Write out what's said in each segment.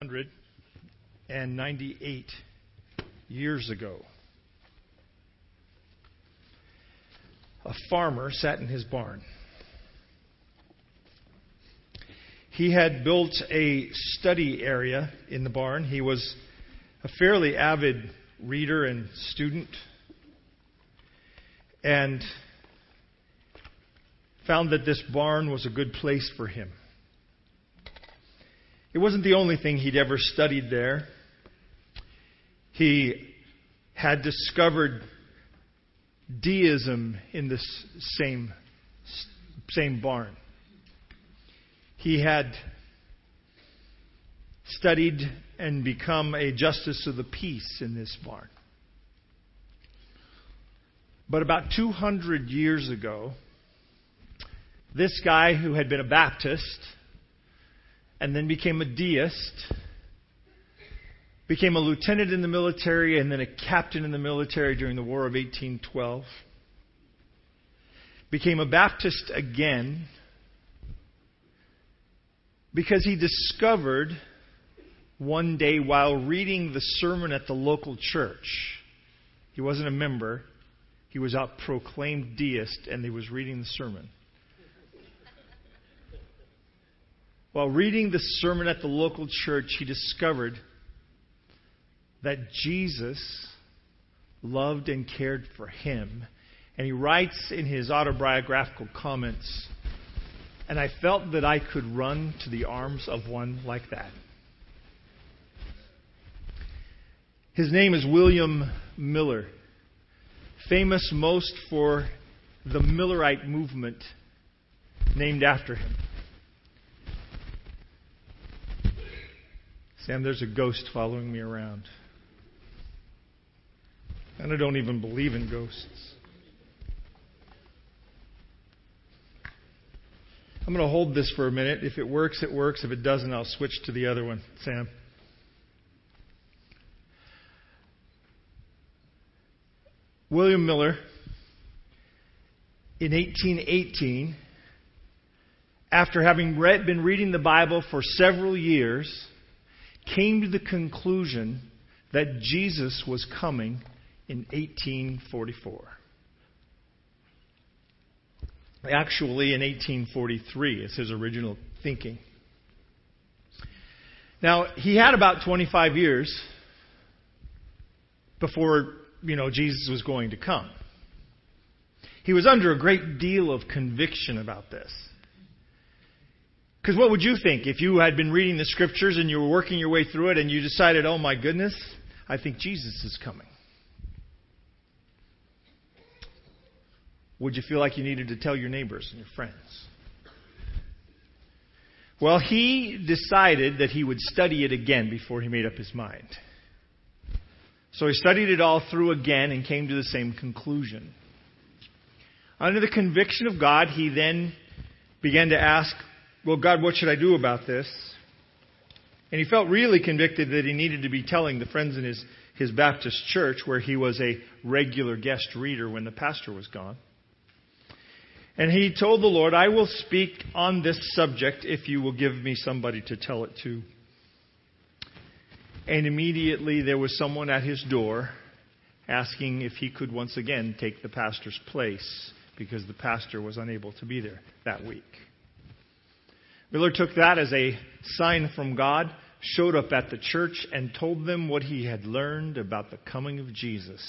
198 years ago. A farmer sat in his barn. He had built a study area in the barn. He was a fairly avid reader and student and found that this barn was a good place for him. It wasn't the only thing he'd ever studied there. He had discovered deism in this same, same barn. He had studied and become a justice of the peace in this barn. But about 200 years ago, this guy who had been a Baptist and then became a deist, became a lieutenant in the military and then a captain in the military during the War of 1812, became a Baptist again because he discovered one day while reading the sermon at the local church, he wasn't a member, he was a proclaimed deist and he was reading the sermon. While reading the sermon at the local church, he discovered that Jesus loved and cared for him. And he writes in his autobiographical comments, and I felt that I could run to the arms of one like that. His name is William Miller, famous most for the Millerite movement named after him. Sam, there's a ghost following me around. And I don't even believe in ghosts. I'm going to hold this for a minute. If it works, it works. If it doesn't, I'll switch to the other one. Sam. William Miller, in 1818, after having read, been reading the Bible for several years, came to the conclusion that Jesus was coming in 1844. Actually, in 1843 is his original thinking. Now, he had about 25 years before, you know, Jesus was going to come. He was under a great deal of conviction about this. Because what would you think if you had been reading the scriptures and you were working your way through it and you decided, oh my goodness, I think Jesus is coming? Would you feel like you needed to tell your neighbors and your friends? Well, he decided that he would study it again before he made up his mind. So he studied it all through again and came to the same conclusion. Under the conviction of God, he then began to ask well, God, what should I do about this? And he felt really convicted that he needed to be telling the friends in his, his Baptist church, where he was a regular guest reader when the pastor was gone. And he told the Lord, I will speak on this subject if you will give me somebody to tell it to. And immediately there was someone at his door asking if he could once again take the pastor's place because the pastor was unable to be there that week. Miller took that as a sign from God, showed up at the church, and told them what he had learned about the coming of Jesus.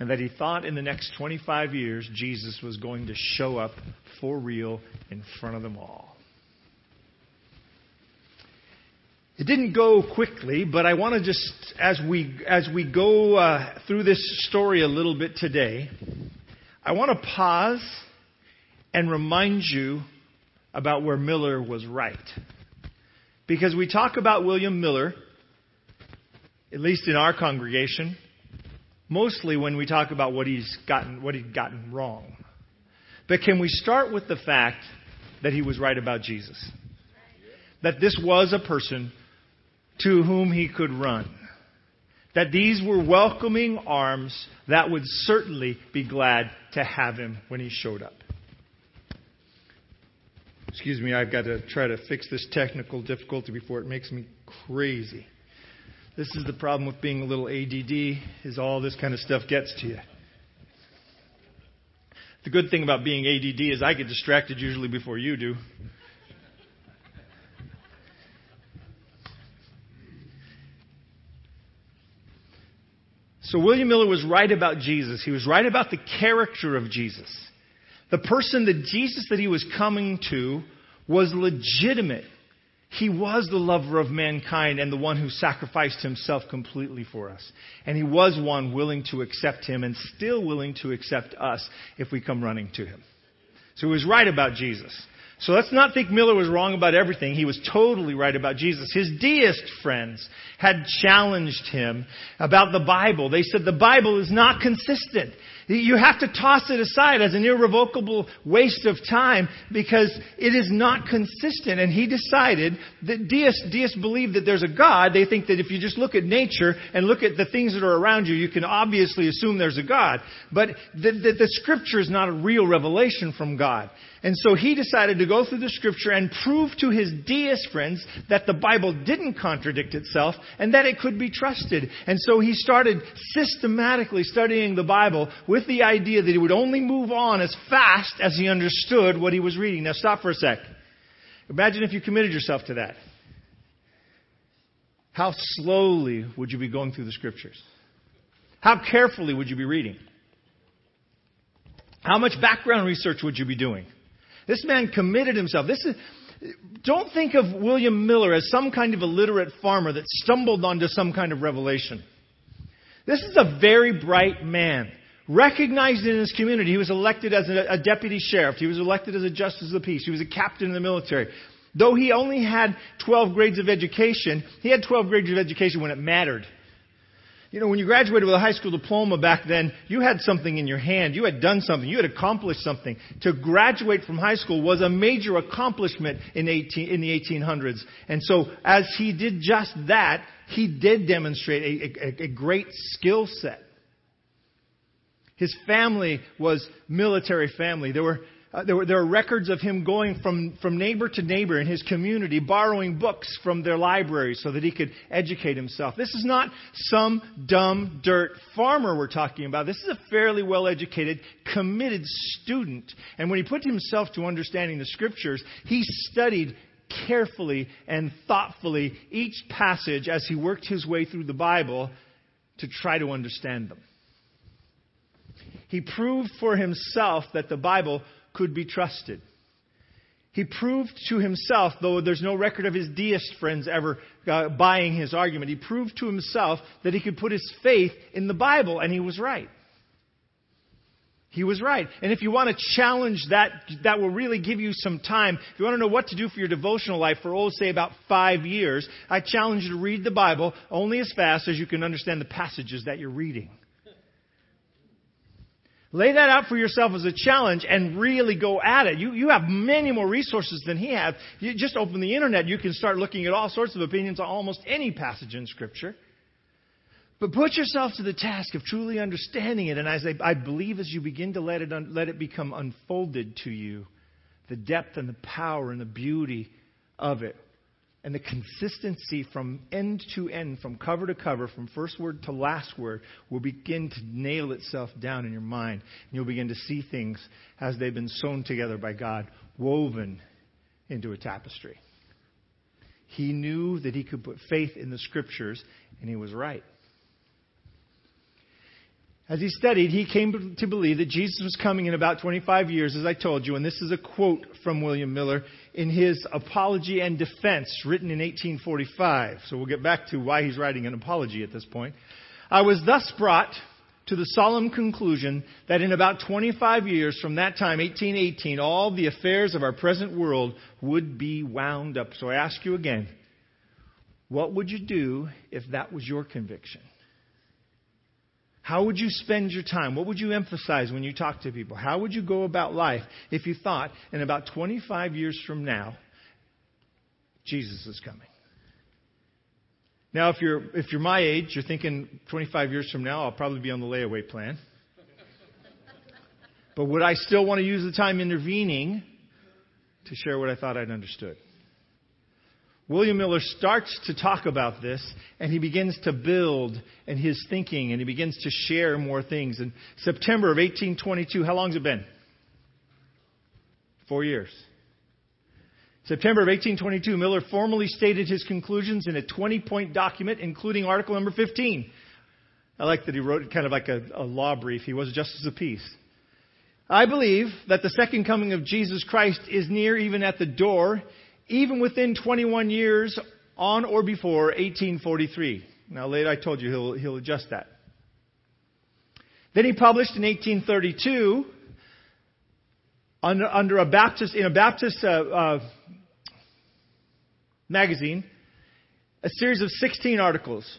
And that he thought in the next 25 years Jesus was going to show up for real in front of them all. It didn't go quickly, but I want to just, as we, as we go uh, through this story a little bit today, I want to pause and remind you about where Miller was right. Because we talk about William Miller, at least in our congregation, mostly when we talk about what he's gotten, what he'd gotten wrong. But can we start with the fact that he was right about Jesus? That this was a person to whom he could run. That these were welcoming arms that would certainly be glad to have him when he showed up. Excuse me, I've got to try to fix this technical difficulty before it makes me crazy. This is the problem with being a little ADD is all this kind of stuff gets to you. The good thing about being ADD is I get distracted usually before you do. So William Miller was right about Jesus. He was right about the character of Jesus. The person that Jesus that he was coming to was legitimate. He was the lover of mankind and the one who sacrificed himself completely for us. And he was one willing to accept him and still willing to accept us if we come running to him. So he was right about Jesus. So let's not think Miller was wrong about everything. He was totally right about Jesus. His deist friends had challenged him about the Bible. They said the Bible is not consistent. You have to toss it aside as an irrevocable waste of time because it is not consistent. And he decided that deists, deists believe that there's a God. They think that if you just look at nature and look at the things that are around you, you can obviously assume there's a God. But the, the, the scripture is not a real revelation from God. And so he decided to go through the scripture and prove to his deist friends that the Bible didn't contradict itself and that it could be trusted. And so he started systematically studying the Bible with the idea that he would only move on as fast as he understood what he was reading. Now stop for a sec. Imagine if you committed yourself to that. How slowly would you be going through the scriptures? How carefully would you be reading? How much background research would you be doing? This man committed himself. This is, don't think of William Miller as some kind of illiterate farmer that stumbled onto some kind of revelation. This is a very bright man, recognized in his community. He was elected as a, a deputy sheriff. He was elected as a justice of the peace. He was a captain in the military. Though he only had 12 grades of education, he had 12 grades of education when it mattered. You know, when you graduated with a high school diploma back then, you had something in your hand. You had done something. You had accomplished something. To graduate from high school was a major accomplishment in, 18, in the 1800s. And so, as he did just that, he did demonstrate a, a, a great skill set. His family was military family. There were uh, there, were, there are records of him going from, from neighbor to neighbor in his community, borrowing books from their libraries so that he could educate himself. This is not some dumb dirt farmer we're talking about. This is a fairly well educated, committed student. And when he put himself to understanding the scriptures, he studied carefully and thoughtfully each passage as he worked his way through the Bible to try to understand them. He proved for himself that the Bible could be trusted. He proved to himself, though there's no record of his deist friends ever uh, buying his argument, he proved to himself that he could put his faith in the Bible, and he was right. He was right. And if you want to challenge that, that will really give you some time. If you want to know what to do for your devotional life for, oh, say about five years, I challenge you to read the Bible only as fast as you can understand the passages that you're reading. Lay that out for yourself as a challenge and really go at it. You, you have many more resources than he has. You just open the internet, you can start looking at all sorts of opinions on almost any passage in Scripture. But put yourself to the task of truly understanding it. And as I, I believe as you begin to let it, un, let it become unfolded to you, the depth and the power and the beauty of it and the consistency from end to end, from cover to cover, from first word to last word, will begin to nail itself down in your mind. And you'll begin to see things as they've been sewn together by God, woven into a tapestry. He knew that he could put faith in the scriptures, and he was right. As he studied, he came to believe that Jesus was coming in about 25 years, as I told you, and this is a quote from William Miller in his Apology and Defense, written in 1845. So we'll get back to why he's writing an apology at this point. I was thus brought to the solemn conclusion that in about 25 years from that time, 1818, all the affairs of our present world would be wound up. So I ask you again, what would you do if that was your conviction? How would you spend your time? What would you emphasize when you talk to people? How would you go about life if you thought in about 25 years from now, Jesus is coming? Now, if you're, if you're my age, you're thinking 25 years from now, I'll probably be on the layaway plan. but would I still want to use the time intervening to share what I thought I'd understood. William Miller starts to talk about this and he begins to build in his thinking and he begins to share more things. In September of 1822, how long has it been? Four years. September of 1822, Miller formally stated his conclusions in a 20 point document, including article number 15. I like that he wrote it kind of like a, a law brief. He was a justice of peace. I believe that the second coming of Jesus Christ is near, even at the door, even within 21 years on or before 1843. Now, later I told you he'll, he'll adjust that. Then he published in 1832 under, under a Baptist, in a Baptist uh, uh, magazine, a series of 16 articles.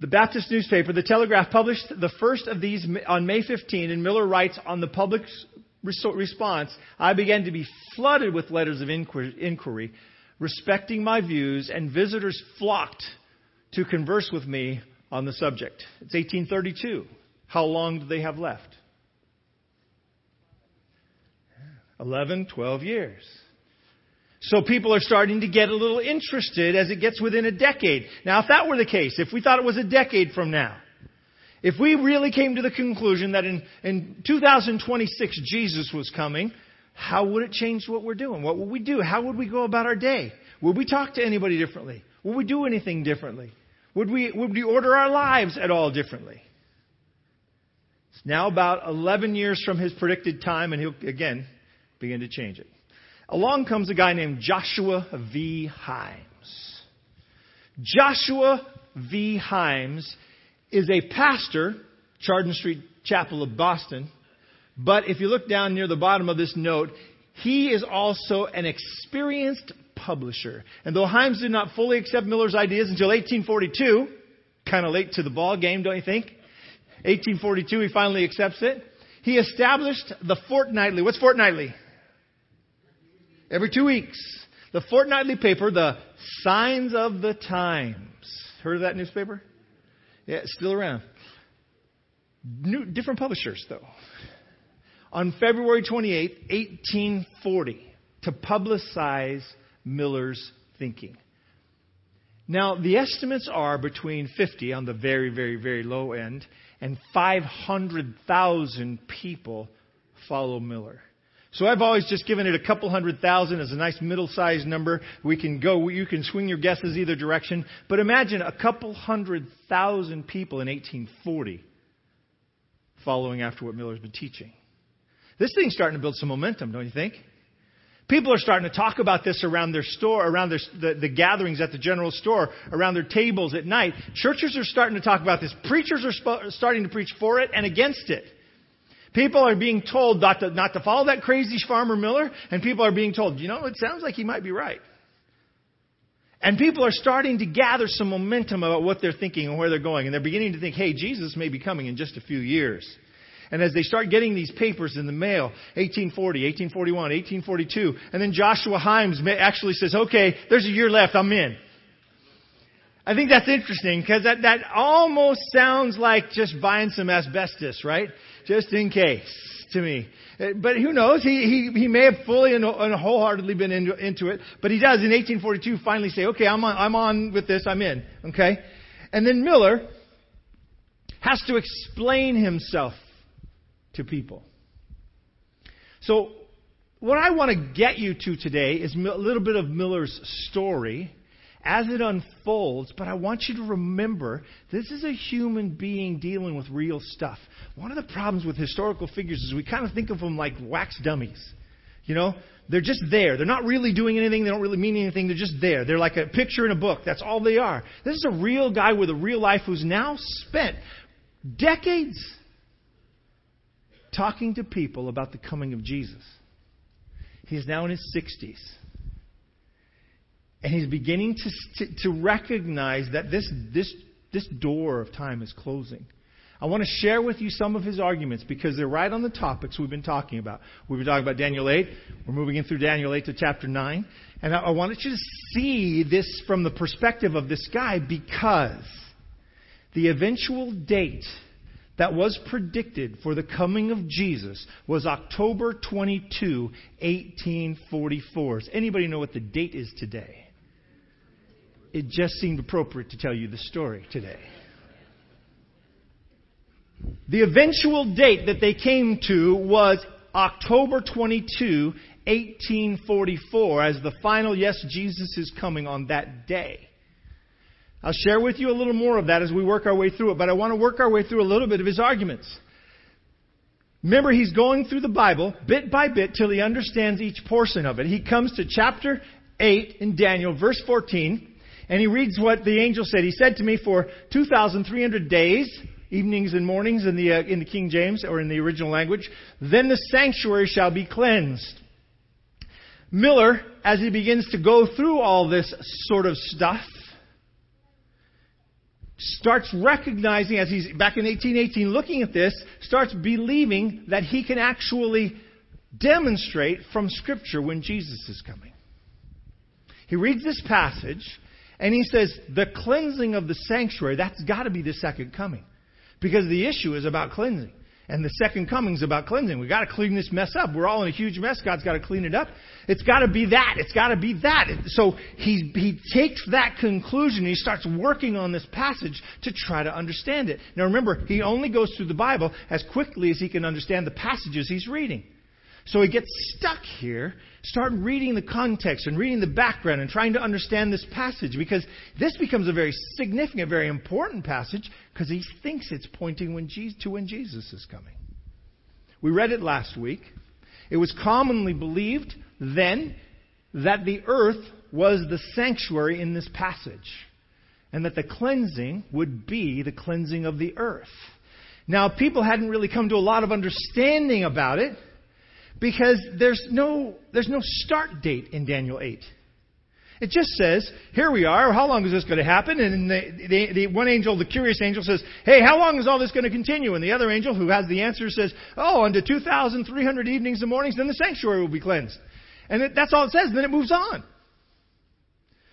The Baptist newspaper, The Telegraph, published the first of these on May 15, and Miller writes on the public's response, I began to be flooded with letters of inquiry respecting my views, and visitors flocked to converse with me on the subject. It's 1832. How long do they have left? 11, 12 years. So people are starting to get a little interested as it gets within a decade. Now, if that were the case, if we thought it was a decade from now, if we really came to the conclusion that in, in 2026 Jesus was coming, how would it change what we're doing? What would we do? How would we go about our day? Would we talk to anybody differently? Would we do anything differently? Would we, would we order our lives at all differently? It's now about 11 years from his predicted time, and he'll, again, begin to change it. Along comes a guy named Joshua V. Himes. Joshua V. Himes is a pastor, Chardon Street Chapel of Boston. But if you look down near the bottom of this note, he is also an experienced publisher. And though Himes did not fully accept Miller's ideas until 1842, kind of late to the ball game, don't you think? 1842, he finally accepts it. He established the fortnightly. What's fortnightly? every two weeks. The fortnightly paper, the Signs of the Times. Heard of that newspaper? Yeah, still around. New, different publishers, though. On February 28, 1840, to publicize Miller's thinking. Now, the estimates are between 50 on the very, very, very low end and 500,000 people follow Miller. So I've always just given it a couple hundred thousand as a nice middle-sized number. We can go, you can swing your guesses either direction. But imagine a couple hundred thousand people in 1840 following after what Miller's been teaching. This thing's starting to build some momentum, don't you think? People are starting to talk about this around their store, around their, the, the gatherings at the general store, around their tables at night. Churches are starting to talk about this. Preachers are sp- starting to preach for it and against it. People are being told not to, not to follow that crazy farmer Miller, and people are being told, you know, it sounds like he might be right. And people are starting to gather some momentum about what they're thinking and where they're going. And they're beginning to think, hey, Jesus may be coming in just a few years. And as they start getting these papers in the mail, 1840, 1841, 1842, and then Joshua Himes actually says, okay, there's a year left, I'm in. I think that's interesting because that, that almost sounds like just buying some asbestos, right? Just in case to me. Uh, but who knows? He, he, he may have fully and, wholeheartedly been into, into it. But he does in 1842 finally say, okay, I'm on, I'm on with this, I'm in. Okay? And then Miller has to explain himself to people. So, what I want to get you to today is a little bit of Miller's story as it unfolds, but I want you to remember this is a human being dealing with real stuff. One of the problems with historical figures is we kind of think of them like wax dummies. You know, they're just there. They're not really doing anything. They don't really mean anything. They're just there. They're like a picture in a book. That's all they are. This is a real guy with a real life who's now spent decades talking to people about the coming of Jesus. He's now in his 60s. And he's beginning to, to, to recognize that this, this, this door of time is closing. I want to share with you some of his arguments because they're right on the topics we've been talking about. We've been talking about Daniel 8. We're moving in through Daniel 8 to chapter 9. And I, I wanted you to see this from the perspective of this guy because the eventual date that was predicted for the coming of Jesus was October 22, 1844. Does anybody know what the date is today? It just seemed appropriate to tell you the story today. The eventual date that they came to was October 22, 1844, as the final, yes, Jesus is coming on that day. I'll share with you a little more of that as we work our way through it, but I want to work our way through a little bit of his arguments. Remember, he's going through the Bible bit by bit till he understands each portion of it. He comes to chapter 8 in Daniel, verse 14, and he reads what the angel said. He said to me, For 2,300 days, evenings and mornings in the, uh, in the King James or in the original language, then the sanctuary shall be cleansed. Miller, as he begins to go through all this sort of stuff, starts recognizing, as he's back in 1818 looking at this, starts believing that he can actually demonstrate from Scripture when Jesus is coming. He reads this passage and he says, the cleansing of the sanctuary, that's got to be the second coming. Because the issue is about cleansing. And the second coming is about cleansing. We've got to clean this mess up. We're all in a huge mess. God's got to clean it up. It's got to be that. It's got to be that. So he, he takes that conclusion and he starts working on this passage to try to understand it. Now remember, he only goes through the Bible as quickly as he can understand the passages he's reading. So he gets stuck here, start reading the context and reading the background and trying to understand this passage because this becomes a very significant, very important passage because he thinks it's pointing when Jesus, to when Jesus is coming. We read it last week. It was commonly believed then that the earth was the sanctuary in this passage and that the cleansing would be the cleansing of the earth. Now, people hadn't really come to a lot of understanding about it because there's no, there's no start date in Daniel 8. It just says, here we are, how long is this going to happen? And the, the, the, one angel, the curious angel, says, hey, how long is all this going to continue? And the other angel, who has the answer, says, oh, unto 2,300 evenings and mornings, then the sanctuary will be cleansed. And it, that's all it says, and then it moves on.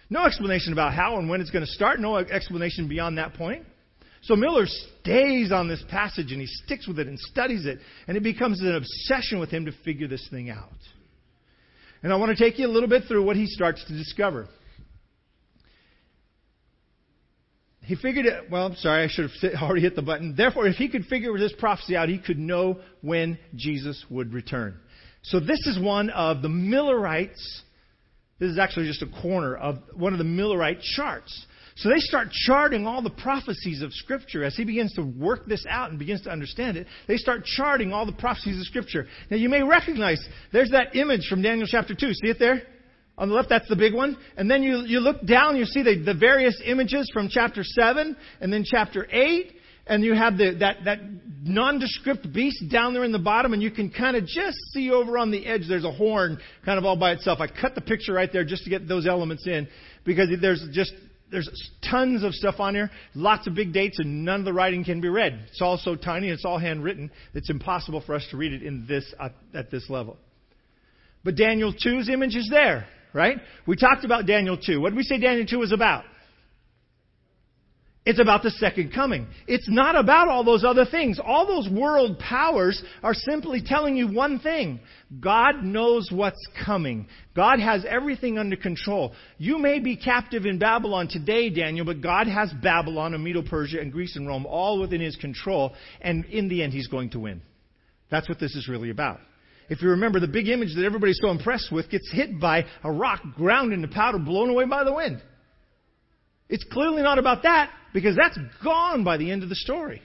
No explanation about how and when it's going to start, no explanation beyond that point. So Miller stays on this passage and he sticks with it and studies it, and it becomes an obsession with him to figure this thing out. And I want to take you a little bit through what he starts to discover. He figured it, well, I'm sorry, I should have already hit the button. Therefore, if he could figure this prophecy out, he could know when Jesus would return. So this is one of the Millerites. This is actually just a corner of one of the Millerite charts. So they start charting all the prophecies of Scripture. As he begins to work this out and begins to understand it, they start charting all the prophecies of Scripture. Now you may recognize, there's that image from Daniel chapter 2. See it there? On the left, that's the big one. And then you, you look down, you see the, the various images from chapter 7 and then chapter 8. And you have the, that, that nondescript beast down there in the bottom, and you can kind of just see over on the edge there's a horn kind of all by itself. I cut the picture right there just to get those elements in because there's just there's tons of stuff on here, lots of big dates, and none of the writing can be read. It's all so tiny, it's all handwritten. It's impossible for us to read it in this uh, at this level. But Daniel 2's image is there, right? We talked about Daniel 2. What did we say Daniel 2 was about? It's about the second coming. It's not about all those other things. All those world powers are simply telling you one thing. God knows what's coming. God has everything under control. You may be captive in Babylon today, Daniel, but God has Babylon and Medo-Persia and Greece and Rome all within his control, and in the end he's going to win. That's what this is really about. If you remember, the big image that everybody's so impressed with gets hit by a rock ground into powder blown away by the wind. It's clearly not about that because that's gone by the end of the story.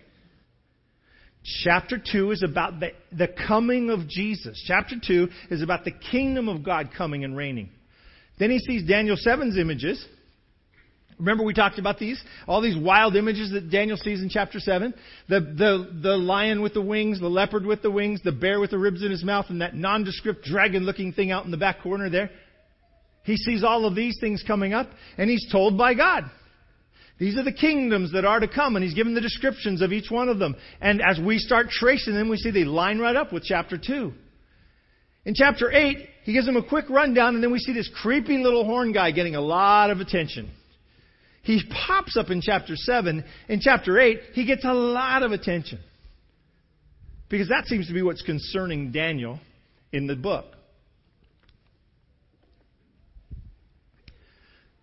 Chapter 2 is about the, the coming of Jesus. Chapter 2 is about the kingdom of God coming and reigning. Then he sees Daniel 7's images. Remember we talked about these? All these wild images that Daniel sees in chapter 7. The, the, the lion with the wings, the leopard with the wings, the bear with the ribs in his mouth, and that nondescript dragon looking thing out in the back corner there. He sees all of these things coming up, and he's told by God. These are the kingdoms that are to come, and he's given the descriptions of each one of them. And as we start tracing them, we see they line right up with chapter 2. In chapter 8, he gives them a quick rundown, and then we see this creepy little horn guy getting a lot of attention. He pops up in chapter 7. In chapter 8, he gets a lot of attention. Because that seems to be what's concerning Daniel in the book.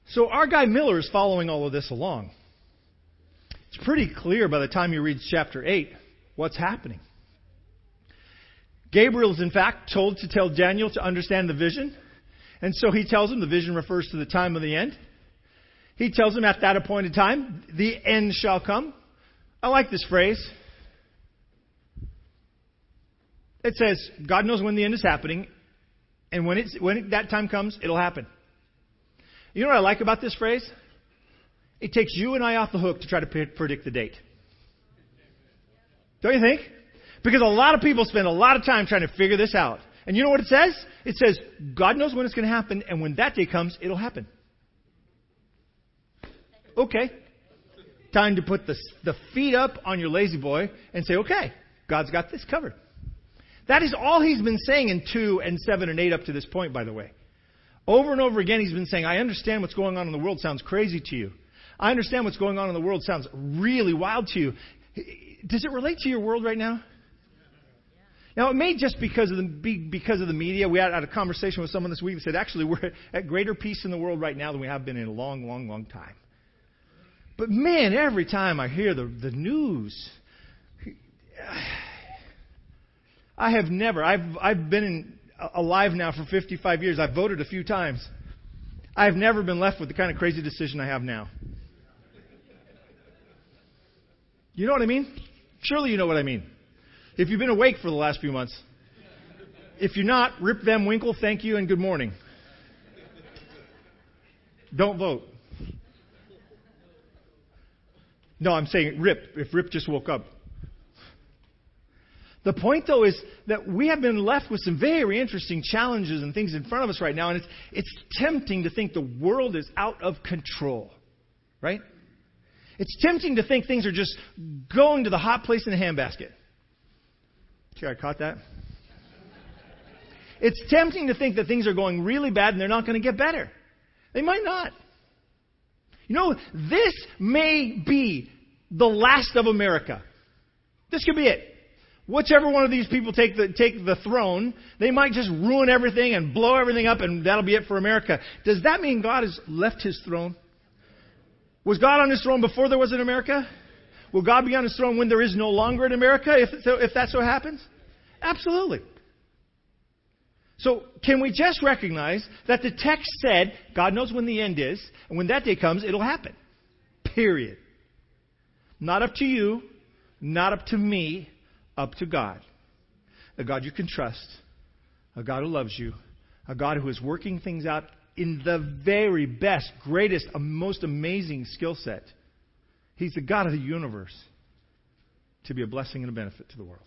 So our guy Miller is following all of this along. It's pretty clear by the time you read chapter 8 what's happening. Gabriel is, in fact, told to tell Daniel to understand the vision. And so he tells him the vision refers to the time of the end. He tells him at that appointed time, the end shall come. I like this phrase. It says, God knows when the end is happening, and when, it's, when that time comes, it'll happen. You know what I like about this phrase? It takes you and I off the hook to try to predict the date. Don't you think? Because a lot of people spend a lot of time trying to figure this out. And you know what it says? It says, God knows when it's going to happen, and when that day comes, it'll happen. Okay. Time to put the, the feet up on your lazy boy and say, okay, God's got this covered. That is all he's been saying in 2 and 7 and 8 up to this point, by the way. Over and over again, he's been saying, I understand what's going on in the world sounds crazy to you. I understand what's going on in the world sounds really wild to you. Does it relate to your world right now? Now, it may just because of the, be because of the media. We had, had a conversation with someone this week that said, actually, we're at greater peace in the world right now than we have been in a long, long, long time. But man, every time I hear the, the news, I have never, I've, I've been in, alive now for 55 years. I've voted a few times. I've never been left with the kind of crazy decision I have now. You know what I mean? Surely you know what I mean. If you've been awake for the last few months. If you're not, Rip Van Winkle, thank you and good morning. Don't vote. No, I'm saying Rip, if Rip just woke up. The point, though, is that we have been left with some very interesting challenges and things in front of us right now, and it's, it's tempting to think the world is out of control, right? It's tempting to think things are just going to the hot place in a handbasket. See, I caught that? It's tempting to think that things are going really bad and they're not going to get better. They might not. You know, this may be the last of America. This could be it. Whichever one of these people take the, take the throne, they might just ruin everything and blow everything up, and that'll be it for America. Does that mean God has left his throne? Was God on his throne before there was an America? Will God be on his throne when there is no longer an America, if, if that so happens? Absolutely. So, can we just recognize that the text said God knows when the end is, and when that day comes, it'll happen? Period. Not up to you, not up to me, up to God. A God you can trust, a God who loves you, a God who is working things out in the very best, greatest, most amazing skill set. He's the God of the universe to be a blessing and a benefit to the world.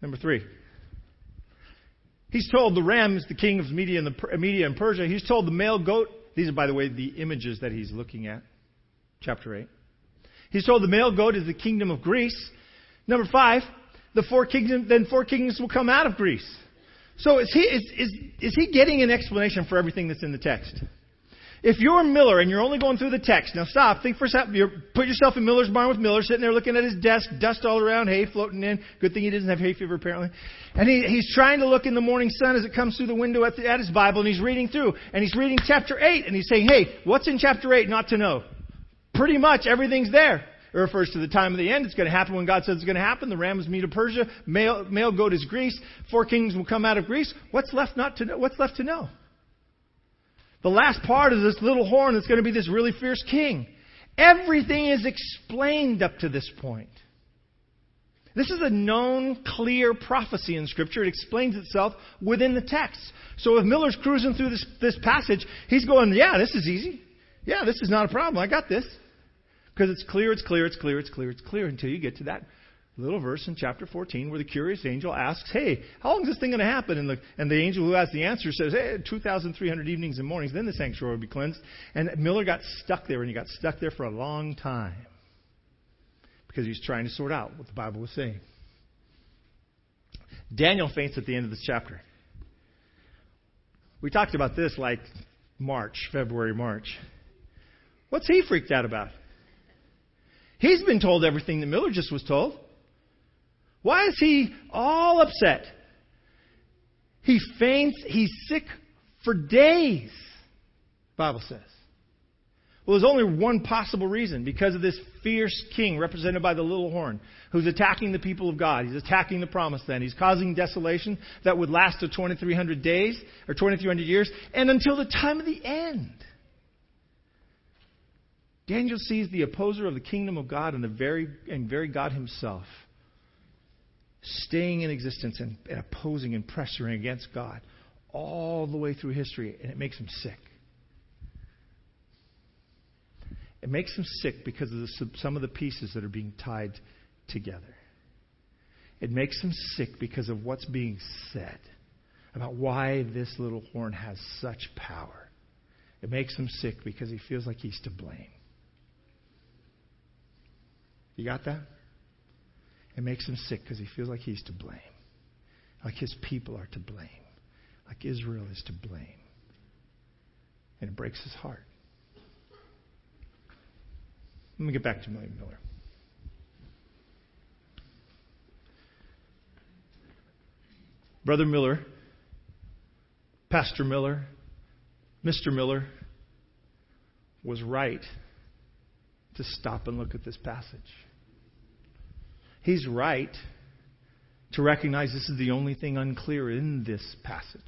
Number three. He's told the ram is the king of Media and, the, uh, Media and Persia. He's told the male goat. These are, by the way, the images that he's looking at. Chapter 8. He's told the male goat is the kingdom of Greece. Number five, the four kingdoms, then four kingdoms will come out of Greece. So is he, is, is, is he getting an explanation for everything that's in the text? If you're Miller and you're only going through the text, now stop, think for a second. You put yourself in Miller's barn with Miller, sitting there looking at his desk, dust all around, hay floating in. Good thing he doesn't have hay fever, apparently. And he, he's trying to look in the morning sun as it comes through the window at, the, at his Bible, and he's reading through. And he's reading chapter 8, and he's saying, hey, what's in chapter 8 not to know? Pretty much everything's there. It refers to the time of the end. It's going to happen when God says it's going to happen. The ram is Medo-Persia. Male, male goat is Greece. Four kings will come out of Greece. What's left not to know? What's left to know? The last part is this little horn that's going to be this really fierce king. Everything is explained up to this point. This is a known, clear prophecy in Scripture. It explains itself within the text. So if Miller's cruising through this, this passage, he's going, Yeah, this is easy. Yeah, this is not a problem. I got this. Because it's clear, it's clear, it's clear, it's clear, it's clear until you get to that little verse in chapter 14 where the curious angel asks, Hey, how long is this thing going to happen? And the, and the angel who has the answer says, Hey, 2,300 evenings and mornings, then the sanctuary will be cleansed. And Miller got stuck there, and he got stuck there for a long time because he was trying to sort out what the Bible was saying. Daniel faints at the end of this chapter. We talked about this like March, February, March. What's he freaked out about? He's been told everything that Miller just was told. Why is he all upset? He faints, he's sick for days, Bible says. Well, there's only one possible reason because of this fierce king represented by the little horn who's attacking the people of God. He's attacking the promised land. He's causing desolation that would last to 2,300 days or 2,300 years and until the time of the end. Daniel sees the opposer of the kingdom of God and the very, and very God himself staying in existence and, and opposing and pressuring against God all the way through history, and it makes him sick. It makes him sick because of the, some of the pieces that are being tied together. It makes him sick because of what's being said about why this little horn has such power. It makes him sick because he feels like he's to blame. You got that? It makes him sick because he feels like he's to blame. Like his people are to blame. Like Israel is to blame. And it breaks his heart. Let me get back to William Miller. Brother Miller, Pastor Miller, Mr. Miller was right to stop and look at this passage. He's right to recognize this is the only thing unclear in this passage.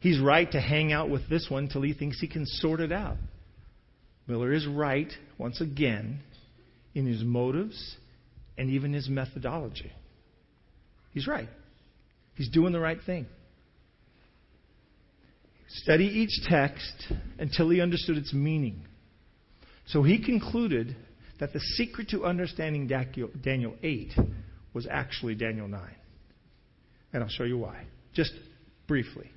He's right to hang out with this one till he thinks he can sort it out. Miller is right, once again, in his motives and even his methodology. He's right. He's doing the right thing. Study each text until he understood its meaning. So he concluded that the secret to understanding Daniel 8 was actually Daniel 9. And I'll show you why. Just briefly.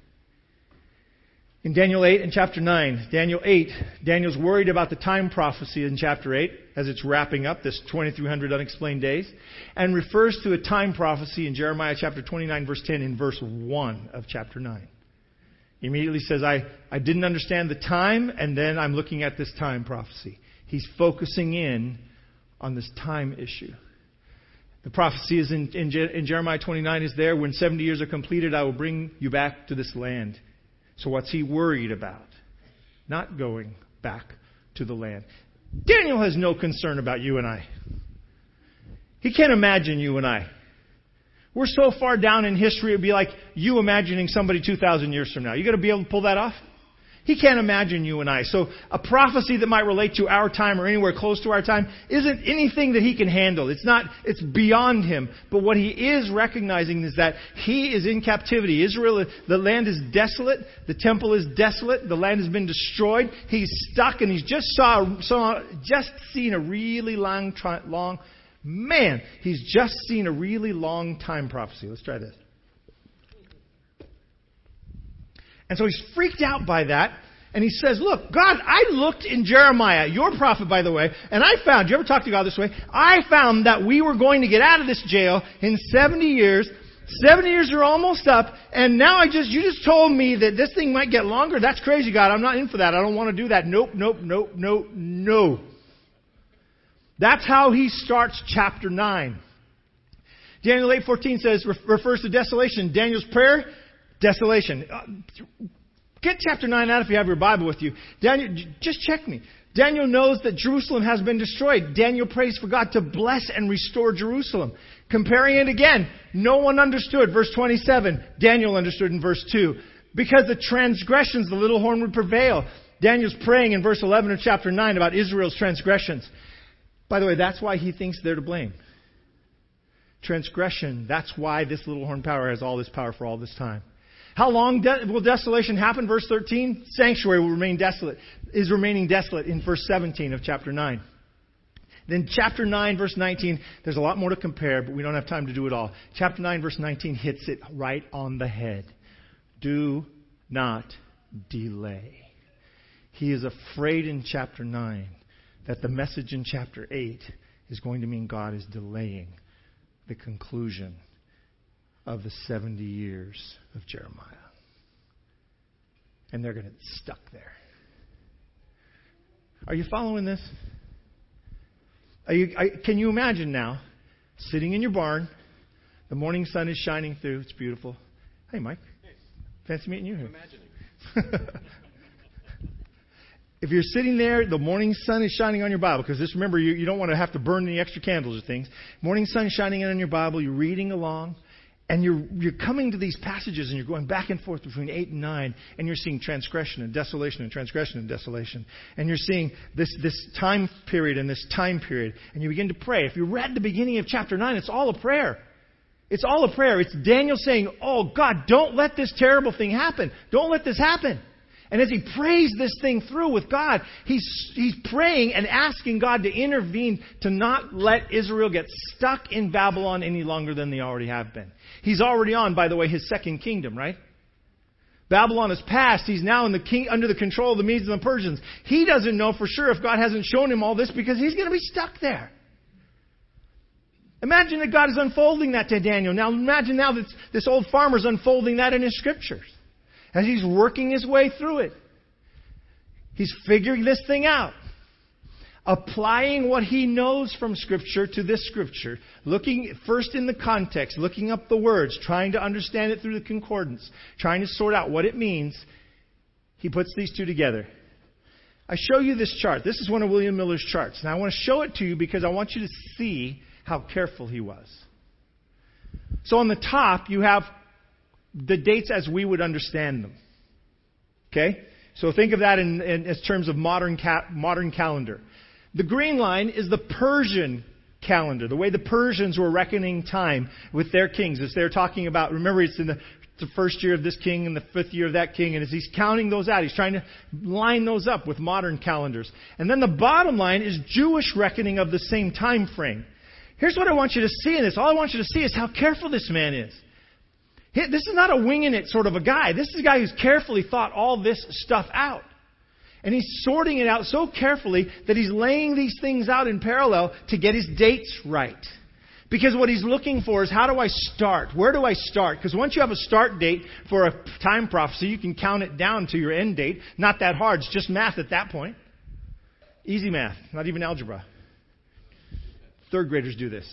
In Daniel 8 and chapter 9, Daniel 8, Daniel's worried about the time prophecy in chapter 8 as it's wrapping up this 2300 unexplained days and refers to a time prophecy in Jeremiah chapter 29 verse 10 in verse 1 of chapter 9. He immediately says, I, I didn't understand the time and then I'm looking at this time prophecy. He's focusing in on this time issue. The prophecy is in, in, in Jeremiah 29 is there. When 70 years are completed, I will bring you back to this land. So what's he worried about? Not going back to the land. Daniel has no concern about you and I. He can't imagine you and I. We're so far down in history, it'd be like you imagining somebody 2,000 years from now. You got to be able to pull that off? He can't imagine you and I. So a prophecy that might relate to our time or anywhere close to our time isn't anything that he can handle. It's not, it's beyond him. But what he is recognizing is that he is in captivity. Israel, the land is desolate. The temple is desolate. The land has been destroyed. He's stuck and he's just saw, saw just seen a really long, long, man, he's just seen a really long time prophecy. Let's try this. And so he's freaked out by that. And he says, Look, God, I looked in Jeremiah, your prophet, by the way, and I found, you ever talk to God this way? I found that we were going to get out of this jail in 70 years. 70 years are almost up, and now I just, you just told me that this thing might get longer. That's crazy, God. I'm not in for that. I don't want to do that. Nope, nope, nope, nope, no. That's how he starts chapter 9. Daniel 8:14 says refers to desolation. Daniel's prayer Desolation. Uh, get chapter 9 out if you have your Bible with you. Daniel, just check me. Daniel knows that Jerusalem has been destroyed. Daniel prays for God to bless and restore Jerusalem. Comparing it again, no one understood. Verse 27, Daniel understood in verse 2. Because the transgressions, the little horn would prevail. Daniel's praying in verse 11 of chapter 9 about Israel's transgressions. By the way, that's why he thinks they're to blame. Transgression, that's why this little horn power has all this power for all this time. How long de- will desolation happen? Verse 13. Sanctuary will remain desolate, is remaining desolate in verse 17 of chapter 9. Then chapter 9, verse 19, there's a lot more to compare, but we don't have time to do it all. Chapter 9, verse 19 hits it right on the head. Do not delay. He is afraid in chapter 9 that the message in chapter 8 is going to mean God is delaying the conclusion of the 70 years of Jeremiah. And they're going to get stuck there. Are you following this? You, I, can you imagine now sitting in your barn. The morning sun is shining through. It's beautiful. Hey, Mike. Fancy meeting you here. Imagining. if you're sitting there, the morning sun is shining on your Bible, because just remember, you, you don't want to have to burn any extra candles or things. Morning sun shining in on your Bible, you're reading along, and you're, you're coming to these passages and you're going back and forth between 8 and 9, and you're seeing transgression and desolation and transgression and desolation. And you're seeing this, this time period and this time period, and you begin to pray. If you read the beginning of chapter 9, it's all a prayer. It's all a prayer. It's Daniel saying, Oh, God, don't let this terrible thing happen. Don't let this happen. And as he prays this thing through with God, he's, he's praying and asking God to intervene to not let Israel get stuck in Babylon any longer than they already have been. He's already on, by the way, his second kingdom, right? Babylon is past. He's now in the king, under the control of the Medes and the Persians. He doesn't know for sure if God hasn't shown him all this because he's going to be stuck there. Imagine that God is unfolding that to Daniel. Now imagine now that this old farmer is unfolding that in his scriptures as he's working his way through it. He's figuring this thing out. Applying what he knows from Scripture to this Scripture. Looking first in the context, looking up the words, trying to understand it through the concordance, trying to sort out what it means. He puts these two together. I show you this chart. This is one of William Miller's charts. And I want to show it to you because I want you to see how careful he was. So on the top, you have the dates as we would understand them. Okay? So think of that in, in, terms of modern, ca- modern calendar. The green line is the Persian calendar, the way the Persians were reckoning time with their kings. As they're talking about, remember, it's in the, the first year of this king and the fifth year of that king, and as he's counting those out, he's trying to line those up with modern calendars. And then the bottom line is Jewish reckoning of the same time frame. Here's what I want you to see in this. All I want you to see is how careful this man is. This is not a winging it sort of a guy. This is a guy who's carefully thought all this stuff out. And he's sorting it out so carefully that he's laying these things out in parallel to get his dates right. Because what he's looking for is how do I start? Where do I start? Because once you have a start date for a time prophecy, you can count it down to your end date. Not that hard. It's just math at that point. Easy math, not even algebra. Third graders do this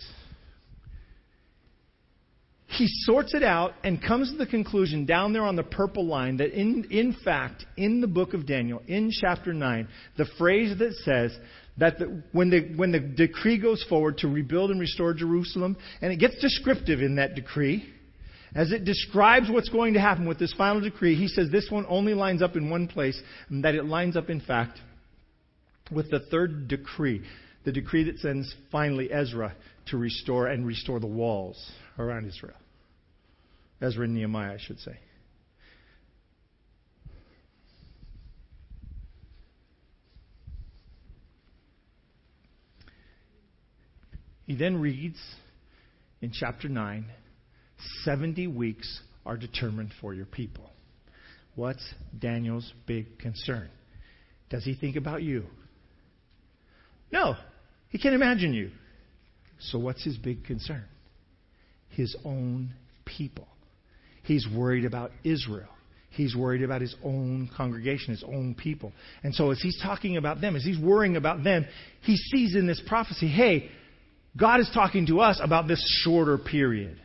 he sorts it out and comes to the conclusion down there on the purple line that in, in fact, in the book of Daniel, in chapter 9, the phrase that says that the, when, the, when the decree goes forward to rebuild and restore Jerusalem, and it gets descriptive in that decree, as it describes what's going to happen with this final decree, he says this one only lines up in one place, and that it lines up, in fact, with the third decree, the decree that sends finally Ezra to restore and restore the walls around Israel. Ezra and Nehemiah, I should say. He then reads in chapter 9 70 weeks are determined for your people. What's Daniel's big concern? Does he think about you? No, he can't imagine you. So, what's his big concern? His own people. He's worried about Israel. He's worried about his own congregation, his own people. And so, as he's talking about them, as he's worrying about them, he sees in this prophecy hey, God is talking to us about this shorter period.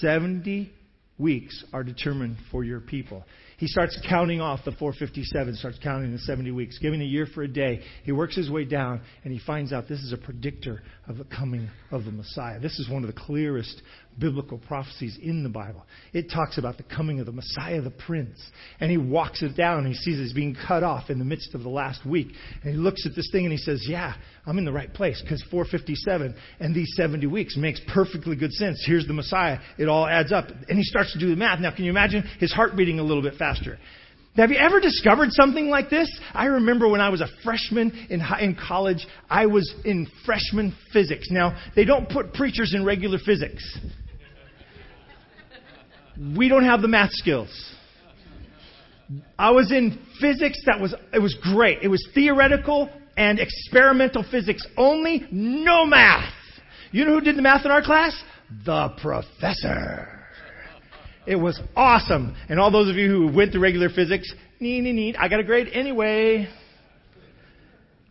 70 weeks are determined for your people. He starts counting off the 457, starts counting the 70 weeks, giving a year for a day. He works his way down, and he finds out this is a predictor of the coming of the Messiah. This is one of the clearest biblical prophecies in the Bible. It talks about the coming of the Messiah, the Prince. And he walks it down, and he sees it's being cut off in the midst of the last week. And he looks at this thing and he says, Yeah, I'm in the right place because 457 and these 70 weeks makes perfectly good sense. Here's the Messiah. It all adds up. And he starts to do the math. Now, can you imagine his heart beating a little bit faster? Have you ever discovered something like this? I remember when I was a freshman in, high, in college, I was in freshman physics. Now, they don't put preachers in regular physics. We don't have the math skills. I was in physics that was, it was great. It was theoretical and experimental physics only, no math. You know who did the math in our class? The professor. It was awesome. And all those of you who went to regular physics, nee, nee, nee, I got a grade anyway.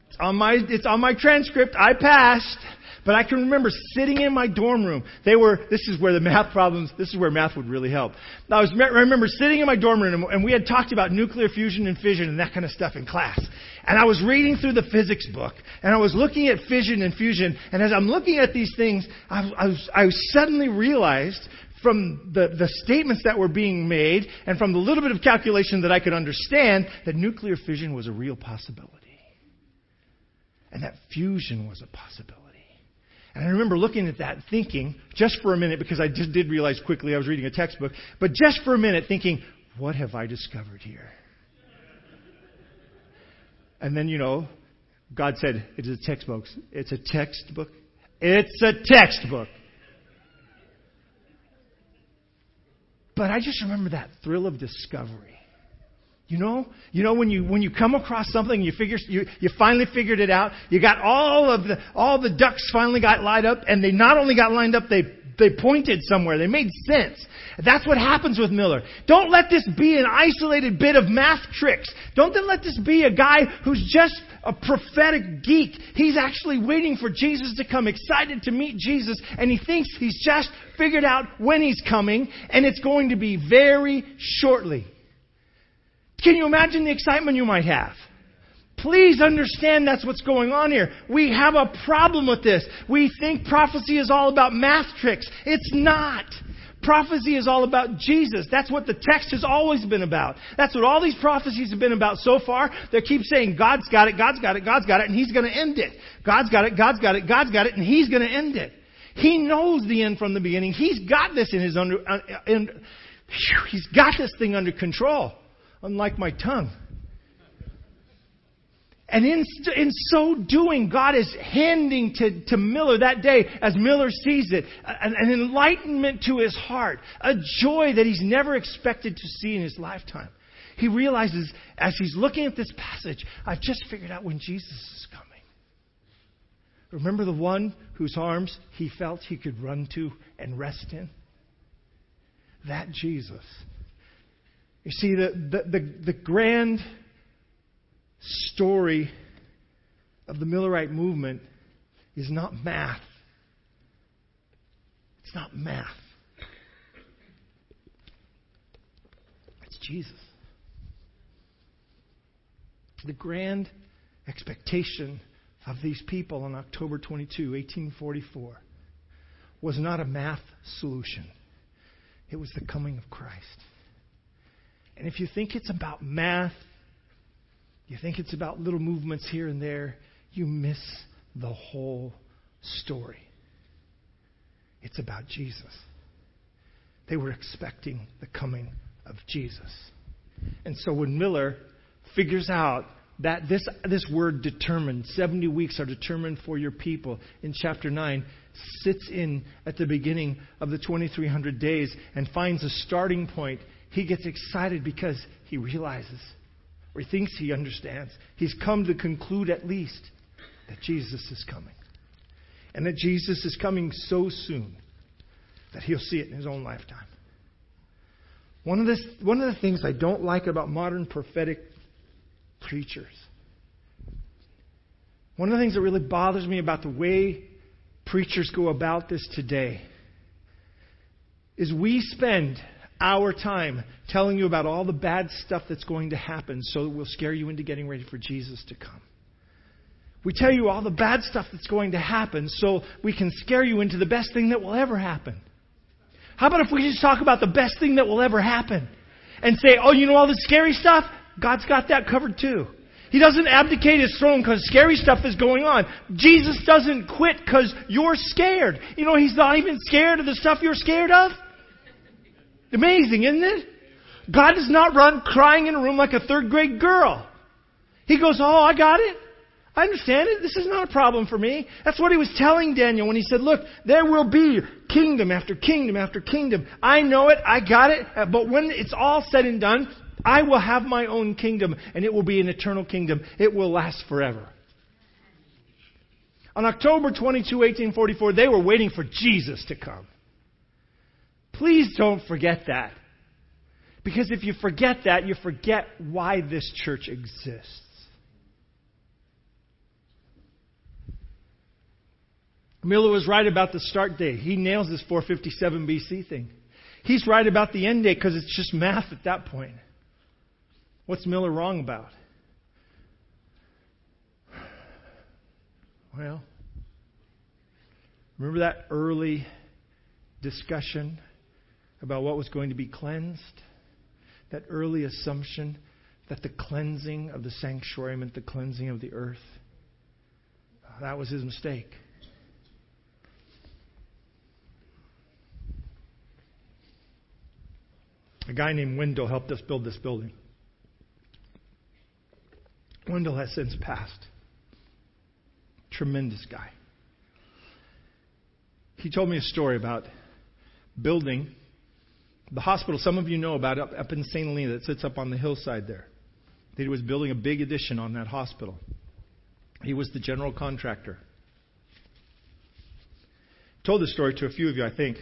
It's on my, it's on my transcript. I passed. But I can remember sitting in my dorm room. They were, this is where the math problems, this is where math would really help. I was, I remember sitting in my dorm room and we had talked about nuclear fusion and fission and that kind of stuff in class. And I was reading through the physics book and I was looking at fission and fusion. And as I'm looking at these things, I, I, was, I suddenly realized from the, the statements that were being made and from the little bit of calculation that I could understand that nuclear fission was a real possibility. And that fusion was a possibility. And I remember looking at that thinking, just for a minute, because I just did realize quickly I was reading a textbook, but just for a minute thinking, what have I discovered here? And then, you know, God said, it is a textbook. It's a textbook. It's a textbook. But I just remember that thrill of discovery. You know, you know when you when you come across something, you figure you you finally figured it out. You got all of the all the ducks finally got lined up, and they not only got lined up, they they pointed somewhere. They made sense. That's what happens with Miller. Don't let this be an isolated bit of math tricks. Don't let this be a guy who's just a prophetic geek. He's actually waiting for Jesus to come, excited to meet Jesus, and he thinks he's just figured out when he's coming, and it's going to be very shortly. Can you imagine the excitement you might have? Please understand that's what's going on here. We have a problem with this. We think prophecy is all about math tricks. It's not. Prophecy is all about Jesus. That's what the text has always been about. That's what all these prophecies have been about so far. They keep saying, God's got it, God's got it, God's got it, and He's going to end it. God's got it, God's got it, God's got it, and He's going to end it. He knows the end from the beginning. He's got this in His under, uh, in, He's got this thing under control. Unlike my tongue. And in, in so doing, God is handing to, to Miller that day, as Miller sees it, an, an enlightenment to his heart, a joy that he's never expected to see in his lifetime. He realizes as he's looking at this passage, I've just figured out when Jesus is coming. Remember the one whose arms he felt he could run to and rest in? That Jesus. You see, the, the, the, the grand story of the Millerite movement is not math. It's not math. It's Jesus. The grand expectation of these people on October 22, 1844, was not a math solution. It was the coming of Christ. And if you think it's about math you think it's about little movements here and there, you miss the whole story. It's about Jesus. They were expecting the coming of Jesus. And so when Miller figures out that this, this word determined, 70 weeks are determined for your people in chapter 9, sits in at the beginning of the 2300 days and finds a starting point, he gets excited because he realizes or he thinks he understands, he's come to conclude at least that Jesus is coming. And that Jesus is coming so soon that he'll see it in his own lifetime. One of, this, one of the things I don't like about modern prophetic preachers, one of the things that really bothers me about the way preachers go about this today, is we spend our time telling you about all the bad stuff that's going to happen so that we'll scare you into getting ready for Jesus to come. We tell you all the bad stuff that's going to happen so we can scare you into the best thing that will ever happen. How about if we just talk about the best thing that will ever happen and say, oh, you know all the scary stuff? God's got that covered too. He doesn't abdicate his throne because scary stuff is going on. Jesus doesn't quit because you're scared. You know, he's not even scared of the stuff you're scared of. Amazing, isn't it? God does not run crying in a room like a third grade girl. He goes, Oh, I got it. I understand it. This is not a problem for me. That's what he was telling Daniel when he said, Look, there will be kingdom after kingdom after kingdom. I know it. I got it. Uh, but when it's all said and done, I will have my own kingdom, and it will be an eternal kingdom. It will last forever. On October 22, 1844, they were waiting for Jesus to come. Please don't forget that. Because if you forget that, you forget why this church exists. Miller was right about the start date. He nails this 457 BC thing. He's right about the end date because it's just math at that point. What's Miller wrong about? Well, remember that early discussion about what was going to be cleansed? That early assumption that the cleansing of the sanctuary meant the cleansing of the earth? That was his mistake. A guy named Wendell helped us build this building. Wendell has since passed. Tremendous guy. He told me a story about building the hospital. Some of you know about up, up in St. Helena that sits up on the hillside there. He was building a big addition on that hospital. He was the general contractor. Told this story to a few of you, I think.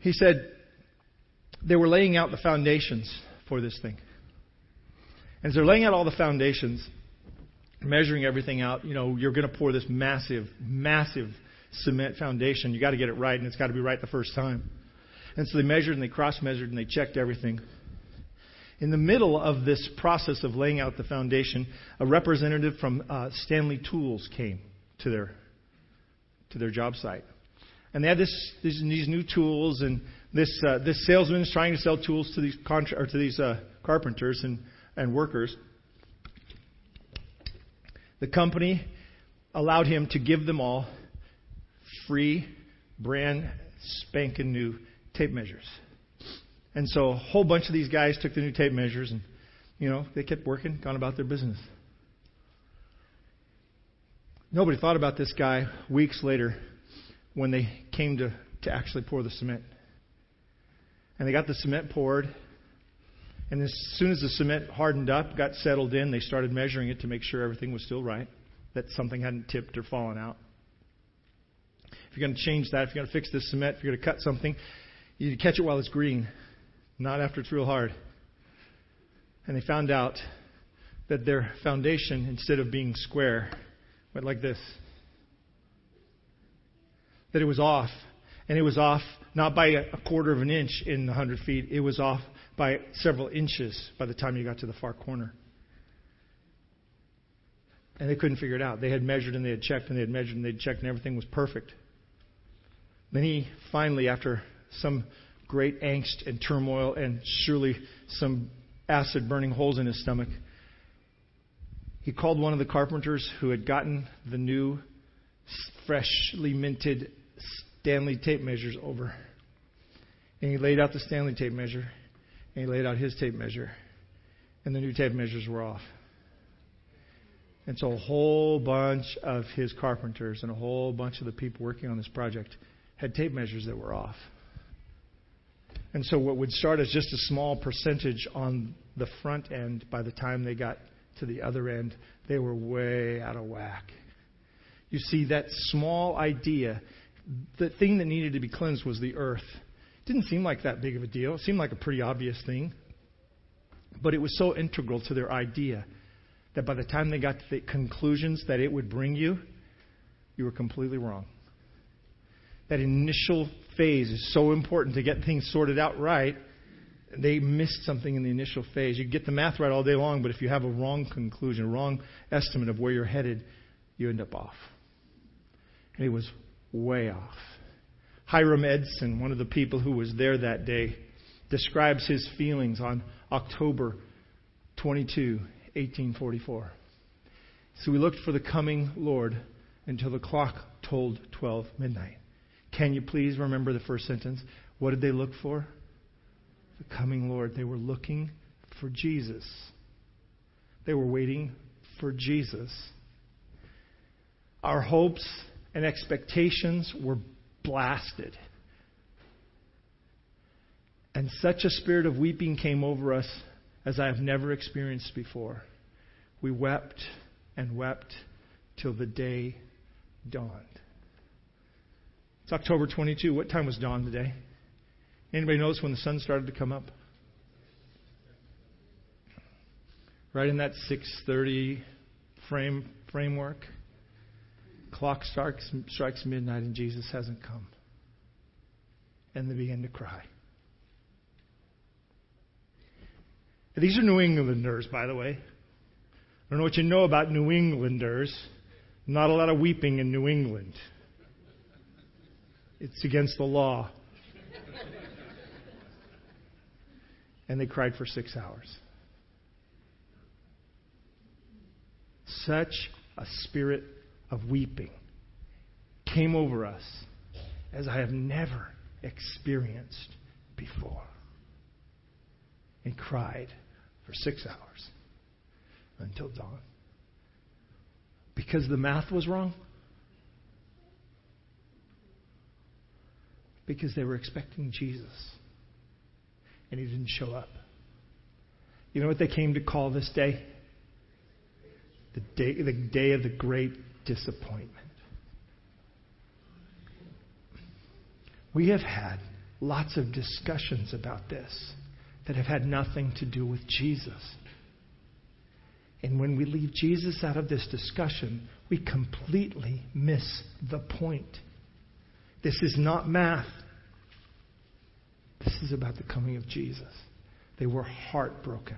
He said they were laying out the foundations for this thing. And as they're laying out all the foundations, measuring everything out, you know, you're going to pour this massive, massive cement foundation. You've got to get it right, and it's got to be right the first time. And so they measured and they cross measured and they checked everything. In the middle of this process of laying out the foundation, a representative from uh, Stanley Tools came to their to their job site, and they had this these, these new tools, and this uh, this salesman is trying to sell tools to these contra- or to these uh, carpenters and and workers. The company allowed him to give them all free, brand spanking new tape measures. And so a whole bunch of these guys took the new tape measures and, you know, they kept working, gone about their business. Nobody thought about this guy weeks later when they came to, to actually pour the cement. And they got the cement poured. And as soon as the cement hardened up, got settled in, they started measuring it to make sure everything was still right, that something hadn't tipped or fallen out. If you're going to change that, if you're going to fix this cement, if you're going to cut something, you catch it while it's green, not after it's real hard. And they found out that their foundation, instead of being square, went like this. That it was off. And it was off not by a quarter of an inch in the 100 feet, it was off by several inches by the time you got to the far corner. And they couldn't figure it out. They had measured and they had checked and they had measured and they had checked and everything was perfect. Then he finally, after some great angst and turmoil and surely some acid burning holes in his stomach, he called one of the carpenters who had gotten the new, freshly minted Stanley tape measures over. And he laid out the Stanley tape measure, and he laid out his tape measure, and the new tape measures were off. And so a whole bunch of his carpenters and a whole bunch of the people working on this project had tape measures that were off. And so what would start as just a small percentage on the front end, by the time they got to the other end, they were way out of whack. You see, that small idea, the thing that needed to be cleansed was the earth. It didn't seem like that big of a deal. It seemed like a pretty obvious thing. But it was so integral to their idea that by the time they got to the conclusions that it would bring you, you were completely wrong that initial phase is so important to get things sorted out right. They missed something in the initial phase. You get the math right all day long, but if you have a wrong conclusion, a wrong estimate of where you're headed, you end up off. And he was way off. Hiram Edson, one of the people who was there that day, describes his feelings on October 22, 1844. So we looked for the coming Lord until the clock told 12 midnight. Can you please remember the first sentence? What did they look for? The coming Lord. They were looking for Jesus. They were waiting for Jesus. Our hopes and expectations were blasted. And such a spirit of weeping came over us as I have never experienced before. We wept and wept till the day dawned. It's October 22. What time was dawn today? Anybody notice when the sun started to come up? Right in that 6:30 frame framework. clock strikes, strikes midnight and Jesus hasn't come. And they begin to cry. These are New Englanders, by the way. I don't know what you know about New Englanders. Not a lot of weeping in New England. It's against the law. and they cried for six hours. Such a spirit of weeping came over us as I have never experienced before. And cried for six hours until dawn. Because the math was wrong? Because they were expecting Jesus and he didn't show up. You know what they came to call this day? The day, the day of the great disappointment. We have had lots of discussions about this that have had nothing to do with Jesus. And when we leave Jesus out of this discussion, we completely miss the point. This is not math. This is about the coming of Jesus. They were heartbroken.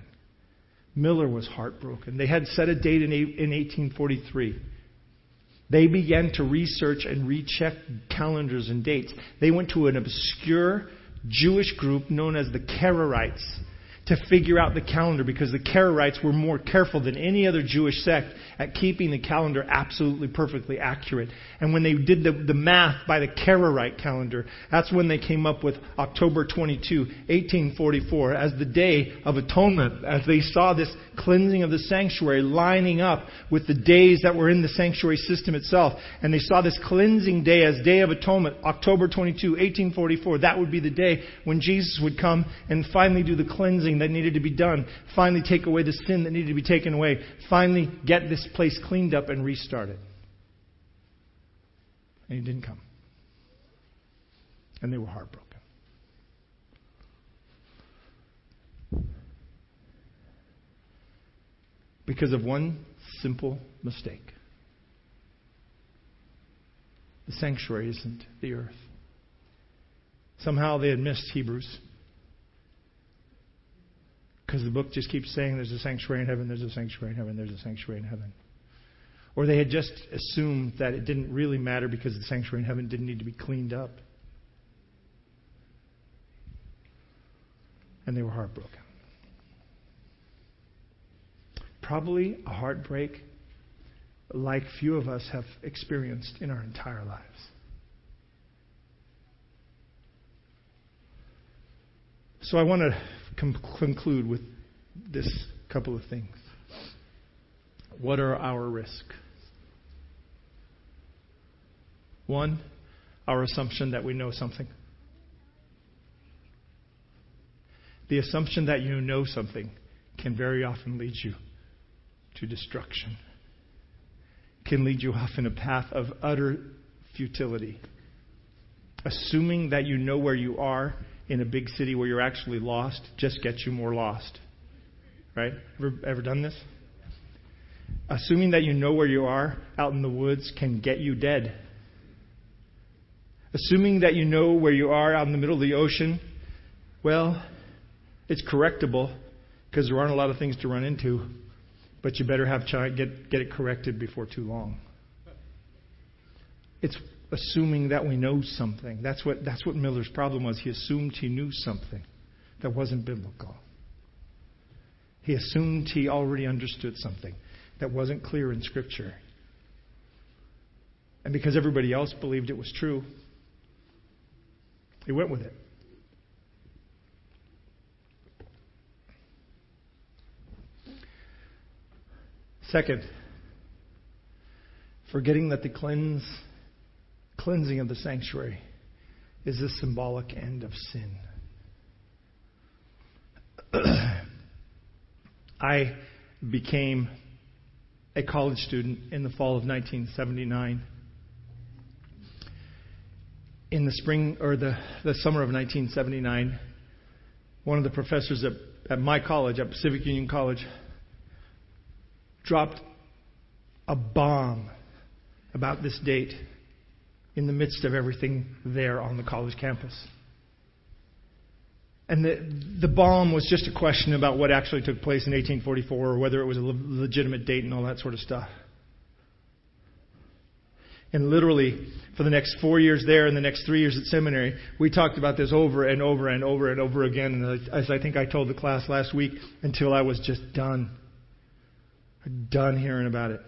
Miller was heartbroken. They had set a date in 1843. They began to research and recheck calendars and dates. They went to an obscure Jewish group known as the Karaites to figure out the calendar because the Karaites were more careful than any other Jewish sect at keeping the calendar absolutely perfectly accurate. And when they did the, the math by the Karaite calendar, that's when they came up with October 22, 1844, as the Day of Atonement, as they saw this cleansing of the sanctuary lining up with the days that were in the sanctuary system itself. And they saw this cleansing day as Day of Atonement, October 22, 1844. That would be the day when Jesus would come and finally do the cleansing that needed to be done, finally take away the sin that needed to be taken away, finally get this place cleaned up and restarted. And he didn't come. And they were heartbroken. Because of one simple mistake. The sanctuary isn't the earth. Somehow they had missed Hebrews. Because the book just keeps saying there's a sanctuary in heaven, there's a sanctuary in heaven, there's a sanctuary in heaven. Or they had just assumed that it didn't really matter because the sanctuary in heaven didn't need to be cleaned up. And they were heartbroken. Probably a heartbreak like few of us have experienced in our entire lives. So I want to conclude with this couple of things. What are our risks? One, our assumption that we know something. The assumption that you know something can very often lead you to destruction, can lead you off in a path of utter futility. Assuming that you know where you are in a big city where you're actually lost just gets you more lost. Right? Ever, ever done this? Assuming that you know where you are out in the woods can get you dead. Assuming that you know where you are out in the middle of the ocean, well, it's correctable because there aren't a lot of things to run into, but you better have get get it corrected before too long. It's assuming that we know something. That's what, that's what Miller's problem was. He assumed he knew something that wasn't biblical. He assumed he already understood something that wasn't clear in Scripture. And because everybody else believed it was true, he went with it. Second, forgetting that the cleanse cleansing of the sanctuary is the symbolic end of sin. I became a college student in the fall of 1979. In the spring or the, the summer of 1979, one of the professors at, at my college, at Pacific Union College, dropped a bomb about this date in the midst of everything there on the college campus. And the, the bomb was just a question about what actually took place in 1844 or whether it was a legitimate date and all that sort of stuff. And literally, for the next four years there and the next three years at seminary, we talked about this over and over and over and over again. And as I think I told the class last week, until I was just done. Done hearing about it.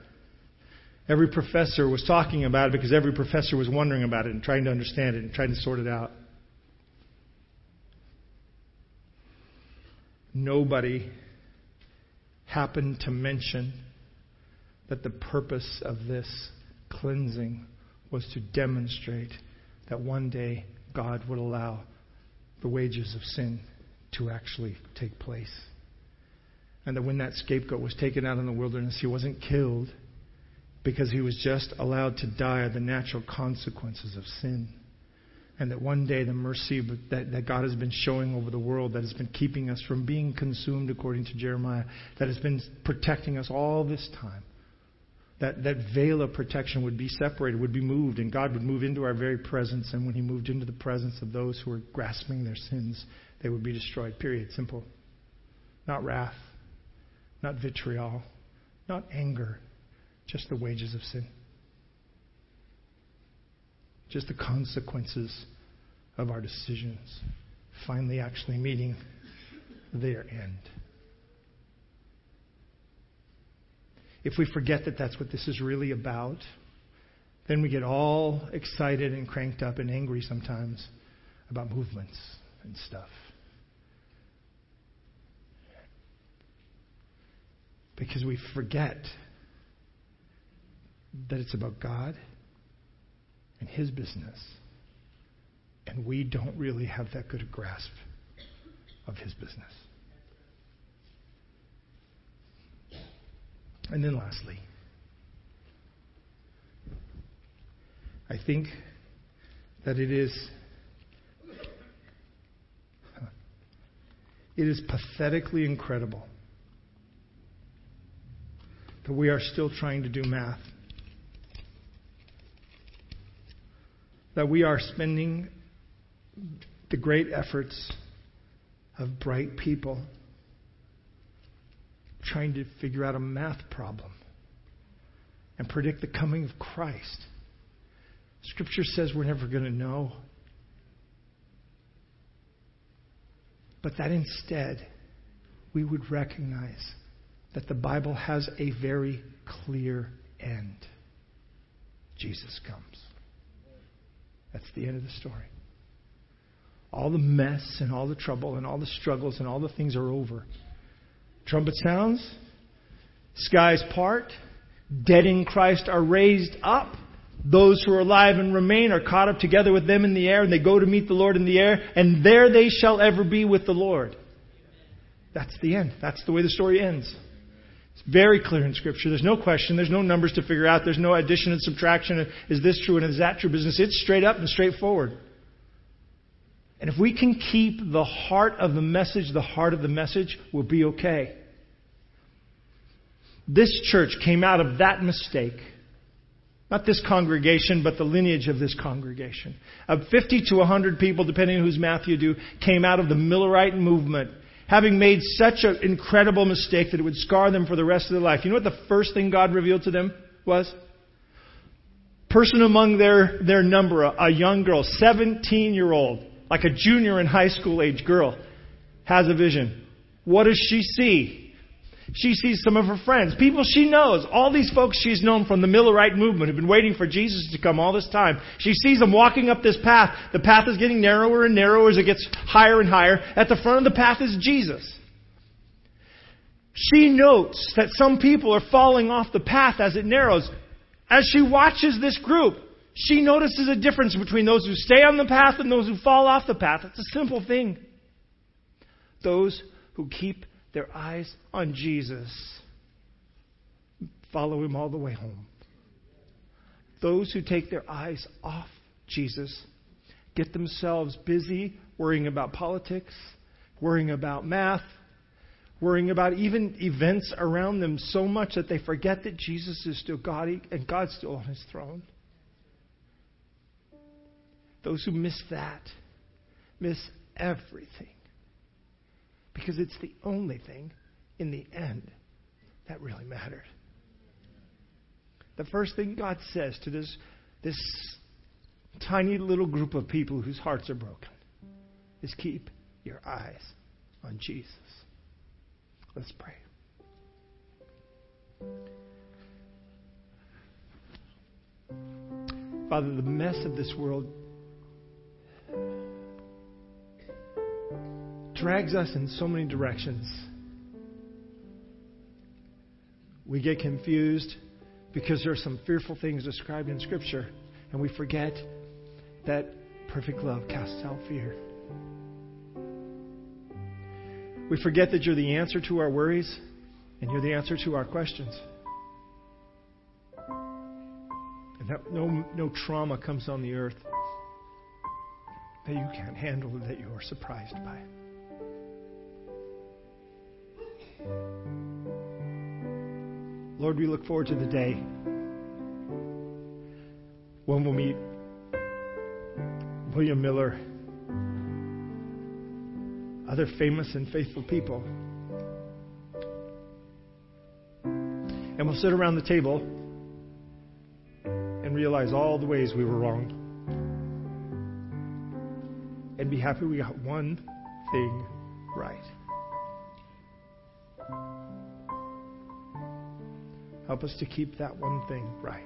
Every professor was talking about it because every professor was wondering about it and trying to understand it and trying to sort it out. Nobody happened to mention that the purpose of this cleansing was to demonstrate that one day God would allow the wages of sin to actually take place. And that when that scapegoat was taken out in the wilderness, he wasn't killed because he was just allowed to die of the natural consequences of sin. And that one day the mercy that, that God has been showing over the world, that has been keeping us from being consumed, according to Jeremiah, that has been protecting us all this time, that, that veil of protection would be separated, would be moved, and God would move into our very presence. And when He moved into the presence of those who were grasping their sins, they would be destroyed. Period. Simple. Not wrath, not vitriol, not anger, just the wages of sin. Just the consequences of our decisions finally actually meeting their end. if we forget that that's what this is really about, then we get all excited and cranked up and angry sometimes about movements and stuff. Because we forget that it's about God and His business. And we don't really have that good a grasp of His business. And then lastly, I think that it is it is pathetically incredible that we are still trying to do math. That we are spending the great efforts of bright people trying to figure out a math problem and predict the coming of Christ. Scripture says we're never going to know. But that instead, we would recognize that the Bible has a very clear end. Jesus comes. That's the end of the story. All the mess and all the trouble and all the struggles and all the things are over. Trumpet sounds, skies part, dead in Christ are raised up. Those who are alive and remain are caught up together with them in the air, and they go to meet the Lord in the air, and there they shall ever be with the Lord. That's the end. That's the way the story ends. It's very clear in Scripture. There's no question. There's no numbers to figure out. There's no addition and subtraction. Is this true and is that true business? It's straight up and straightforward. And if we can keep the heart of the message, the heart of the message, we'll be okay. This church came out of that mistake. Not this congregation, but the lineage of this congregation. Of 50 to 100 people, depending on whose math you do, came out of the Millerite movement, having made such an incredible mistake that it would scar them for the rest of their life. You know what the first thing God revealed to them was? Person among their, their number, a, a young girl, 17 year old, like a junior in high school age girl, has a vision. What does she see? She sees some of her friends, people she knows, all these folks she's known from the Millerite movement who've been waiting for Jesus to come all this time. She sees them walking up this path. The path is getting narrower and narrower as it gets higher and higher. At the front of the path is Jesus. She notes that some people are falling off the path as it narrows. As she watches this group, she notices a difference between those who stay on the path and those who fall off the path. It's a simple thing. Those who keep their eyes on Jesus follow him all the way home. Those who take their eyes off Jesus get themselves busy worrying about politics, worrying about math, worrying about even events around them so much that they forget that Jesus is still God and God's still on his throne. Those who miss that miss everything. Because it's the only thing in the end that really mattered. The first thing God says to this, this tiny little group of people whose hearts are broken is keep your eyes on Jesus. Let's pray. Father, the mess of this world drags us in so many directions. We get confused because there are some fearful things described in Scripture, and we forget that perfect love casts out fear. We forget that you're the answer to our worries and you're the answer to our questions. And that no, no trauma comes on the earth that you can't handle that you are surprised by. Lord, we look forward to the day when we'll meet William Miller other famous and faithful people. And we'll sit around the table and realize all the ways we were wrong. And be happy we got one thing Help us to keep that one thing right.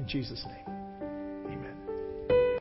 In Jesus' name.